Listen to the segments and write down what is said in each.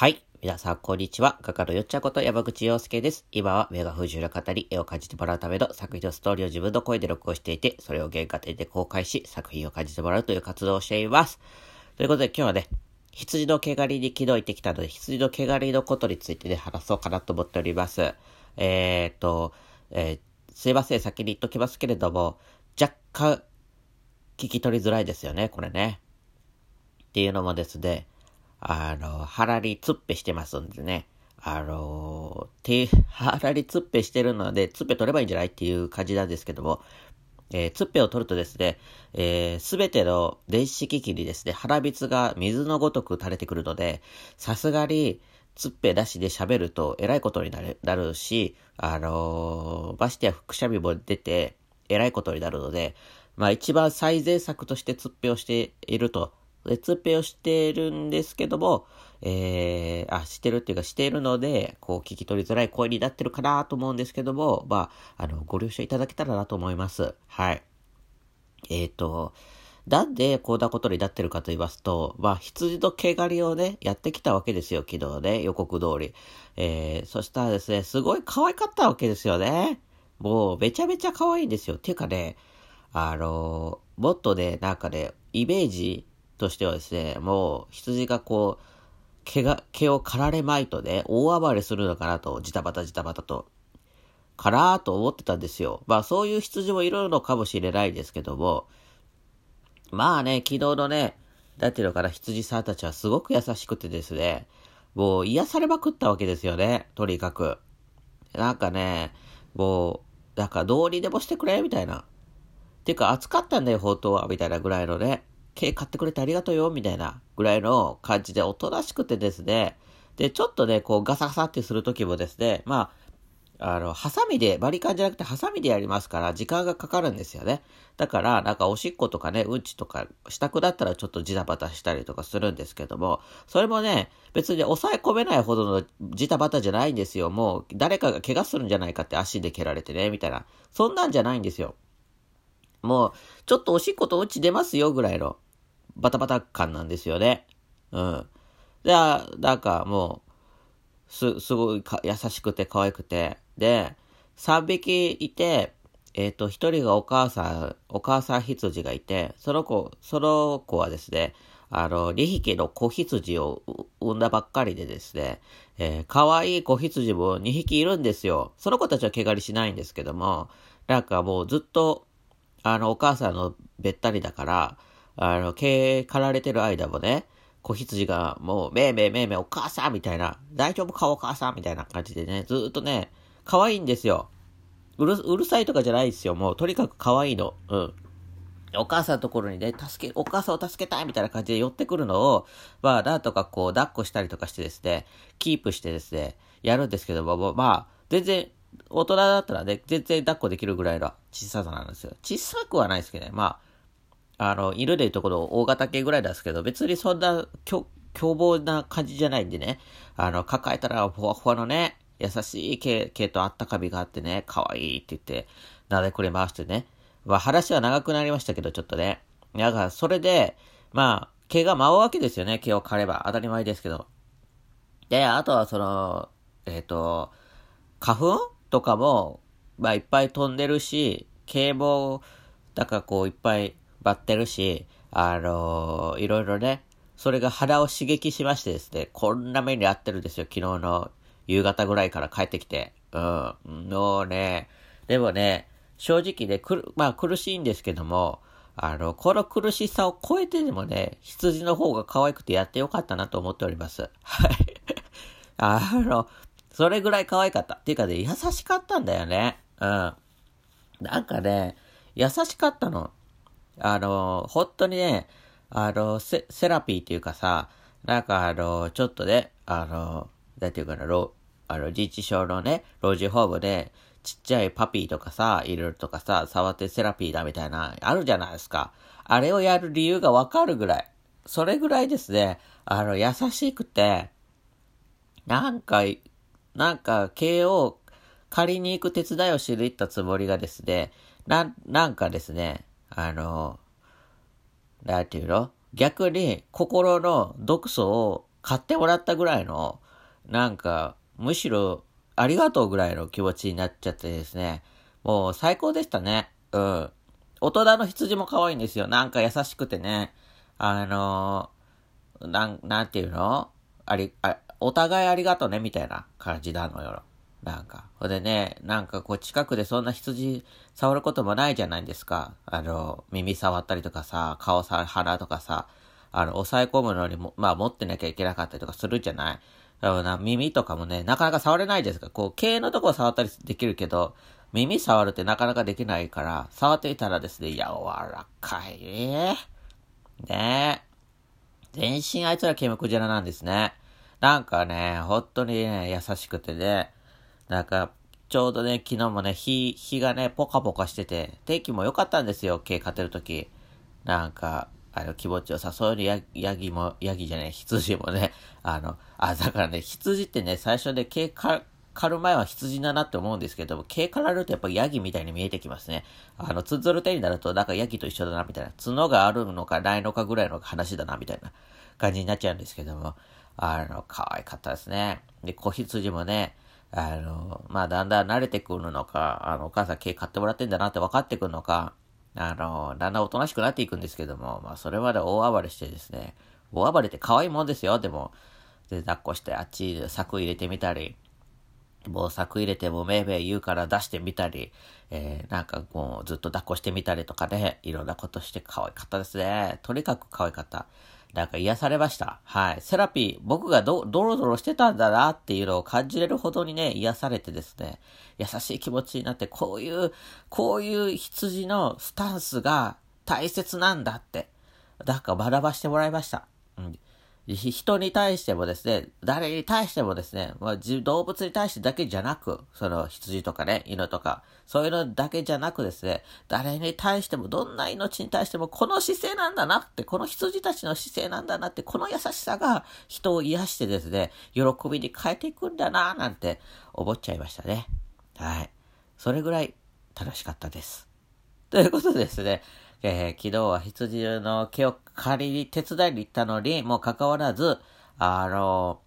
はい。皆さん、こんにちは。画家のよっちゃこと山口洋介です。今は目が不自由な方に絵を感じてもらうための作品のストーリーを自分の声で録音していて、それを原画展で公開し、作品を感じてもらうという活動をしています。ということで今日はね、羊の毛刈りに昨日行ってきたので、羊の毛刈りのことについてね、話そうかなと思っております。えーっと、えーすいません、先に言っときますけれども、若干、聞き取りづらいですよね、これね。っていうのもですね、あの、腹に突っぺしてますんでね。あの、手、腹に突っぺしてるので、突っぺ取ればいいんじゃないっていう感じなんですけども、えー、突っぺを取るとですね、えす、べての電子機器にですね、腹蜜が水のごとく垂れてくるので、さすがに、突っぺなしで喋ると、えらいことになるなるし、あのーましてやくしゃみも出て、えらいことになるので、まあ一番最善策として突っぺをしていると、ツーペをしてるんですけども、えー、あ、してるっていうかしているので、こう聞き取りづらい声になってるかなと思うんですけども、まあ、あの、ご了承いただけたらなと思います。はい。えっ、ー、と、なんでこんなことになってるかと言いますと、まあ、羊の毛刈りをね、やってきたわけですよ、昨日ね、予告通り。えー、そしたらですね、すごい可愛かったわけですよね。もう、めちゃめちゃ可愛いんですよ。ていうかね、あの、もっとね、なんかね、イメージとしてはですね、もう羊がこう、毛が、毛を刈られまいとね、大暴れするのかなと、ジタバタジタバタと。かなーと思ってたんですよ。まあそういう羊もいるのかもしれないですけども、まあね、昨日のね、なんていうのかな、羊さんたちはすごく優しくてですね、もう癒されまくったわけですよね、とにかく。なんかね、もう、なんかどうにでもしてくれ、みたいな。ていうか、暑かったんだよ、本当は、みたいなぐらいのね。毛買ってくれてありがとうよ、みたいなぐらいの感じでおとなしくてですね、で、ちょっとね、こうガサガサってするときもですね、まあ、あの、ハサミで、バリカンじゃなくてハサミでやりますから、時間がかかるんですよね。だから、なんかおしっことかね、うんちとかしたくなったらちょっとジタバタしたりとかするんですけども、それもね、別に抑え込めないほどのジタバタじゃないんですよ。もう、誰かが怪我するんじゃないかって足で蹴られてね、みたいな。そんなんじゃないんですよ。もう、ちょっとおしっことうち出ますよぐらいの。バタバタ感なんですよね。うん。で、なんかもう、す、すごいか優しくて可愛くて。で、3匹いて、えっ、ー、と、1人がお母さん、お母さん羊がいて、その子、その子はですね、あの、2匹の子羊を産んだばっかりでですね、えー、可愛い子羊も2匹いるんですよ。その子たちは毛刈りしないんですけども、なんかもうずっと、あの、お母さんのべったりだから、あの、毛刈られてる間もね、子羊がもう、めいめいめいめいお母さんみたいな、大丈夫かお母さんみたいな感じでね、ずっとね、可愛いんですよ。うる、うるさいとかじゃないですよ。もう、とにかく可愛いの。うん。お母さんのところにね、助け、お母さんを助けたいみたいな感じで寄ってくるのを、まあ、なんとかこう、抱っこしたりとかしてですね、キープしてですね、やるんですけども、まあ、全然、大人だったらね、全然抱っこできるぐらいの小ささなんですよ。小さくはないですけどね、まあ、あの、犬でいうところ大型犬ぐらいですけど、別にそんな凶暴な感じじゃないんでね、あの、抱えたらふわふわのね、優しい毛毛とあったかみがあってね、可愛いって言って、撫でくれましてね。まあ話は長くなりましたけど、ちょっとね。だから、それで、まあ、毛が舞うわけですよね、毛を刈れば。当たり前ですけど。で、あとはその、えっ、ー、と、花粉とかも、まあいっぱい飛んでるし、毛も、だからこういっぱいバってるし、あのー、いろいろね、それが腹を刺激しましてですね、こんな目に遭ってるんですよ、昨日の夕方ぐらいから帰ってきて。うん。もうね、でもね、正直ね、くる、まあ苦しいんですけども、あの、この苦しさを超えてでもね、羊の方が可愛くてやってよかったなと思っております。はい。あの、それぐらい可愛かった。っていうかね、優しかったんだよね。うん。なんかね、優しかったの。あの、本当にね、あの、セセラピーっていうかさ、なんかあの、ちょっとね、あの、なんていうかな、老、あの、認知症のね、老人ホームで、ちっちゃいパピーとかさ、いるとかさ、触ってセラピーだみたいな、あるじゃないですか。あれをやる理由がわかるぐらい。それぐらいですね、あの、優しくて、なんか、なんか、毛を借りに行く手伝いをしに行ったつもりがですね、な、なんかですね、あの、なんていうの？逆に心の毒素を買ってもらったぐらいの、なんか、むしろ、ありがとうぐらいの気持ちになっちゃってですね。もう最高でしたね。うん。大人の羊も可愛いんですよ。なんか優しくてね。あの、なん、なんていうの？あり、あ、お互いありがとね、みたいな感じなのよ。なんか。ほんでね、なんかこう近くでそんな羊触ることもないじゃないですか。あの、耳触ったりとかさ、顔さ、鼻とかさ、あの、抑え込むのにも、まあ持ってなきゃいけなかったりとかするじゃないだからな、耳とかもね、なかなか触れないですかこう、毛のとこ触ったりできるけど、耳触るってなかなかできないから、触っていたらですね、柔らかい。ねえ。全身あいつらケムクジラなんですね。なんかね、本当にね、優しくてね、なんか、ちょうどね、昨日もね、日、日がね、ポカポカしてて、天気も良かったんですよ、毛買ってる時。なんか、あの、気持ちよさそうにヤヤギも、ヤギじゃない、羊もね、あの、あ、だからね、羊ってね、最初で毛か、刈る前は羊だなって思うんですけども、毛刈られるとやっぱヤギみたいに見えてきますね。あの、つづる手になると、なんかヤギと一緒だな、みたいな。角があるのかないのかぐらいの話だな、みたいな感じになっちゃうんですけども、あの、可愛かったですね。で、子羊もね、あの、まあ、だんだん慣れてくるのか、あの、お母さん毛買ってもらってんだなって分かってくるのか、あの、だんだんおとなしくなっていくんですけども、まあ、それまで大暴れしてですね、大暴れって可愛いもんですよ、でも。で、抱っこしてあっち柵入れてみたり、もう柵入れてもめいめい言うから出してみたり、えー、なんかもうずっと抱っこしてみたりとかね、いろんなことして可愛かったですね。とにかく可愛かった。なんか癒されました。はい。セラピー、僕がど、ドロドロしてたんだなっていうのを感じれるほどにね、癒されてですね、優しい気持ちになって、こういう、こういう羊のスタンスが大切なんだって、なんか学ばしてもらいました。うん。人に対してもですね、誰に対してもですね、まあ、動物に対してだけじゃなく、その羊とかね、犬とか、そういうのだけじゃなくですね、誰に対しても、どんな命に対しても、この姿勢なんだなって、この羊たちの姿勢なんだなって、この優しさが人を癒してですね、喜びに変えていくんだな、なんて思っちゃいましたね。はい。それぐらい楽しかったです。ということでですね、えー、昨日は羊の毛を借りに手伝いに行ったのにもかかわらず、あの、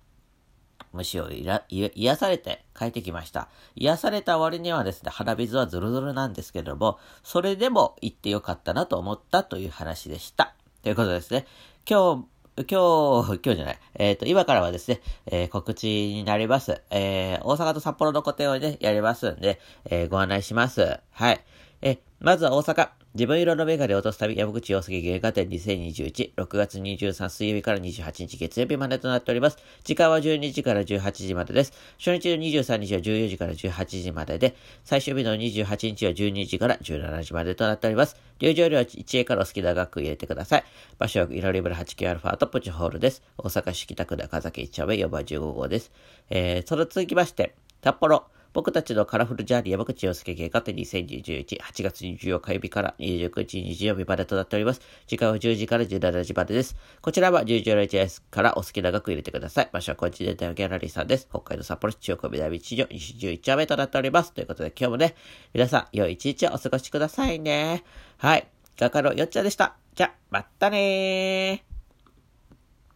虫を癒されて帰ってきました。癒された割にはですね、鼻水はズルズルなんですけれども、それでも行ってよかったなと思ったという話でした。ということですね。今日、今日、今日じゃない。えっ、ー、と、今からはですね、えー、告知になります。えー、大阪と札幌の個展をね、やりますんで、えご案内します。はい。え、まずは大阪。自分色のメガネを落とす旅、山口洋介芸画展2021、6月23水曜日から28日月曜日までとなっております。時間は12時から18時までです。初日の23日は14時から18時までで、最終日の28日は12時から17時までとなっております。入場料は1円からお好きな額入れてください。場所はイラリブル 89α とプチホールです。大阪市北区中崎1丁目4番15号です。えー、それ続きまして、札幌、僕たちのカラフルジャーニー山口洋介計画2021、8月24日曜日から29日日曜日までとなっております。時間は10時から17時までです。こちらは10時の HS からお好きな額入れてください。場所はコンチネンタルギャラリーさんです。北海道札幌市中央区南地上西11丁目となっております。ということで今日もね、皆さん良い一日をお過ごしくださいね。はい。画家のよっちゃでした。じゃ、またねー。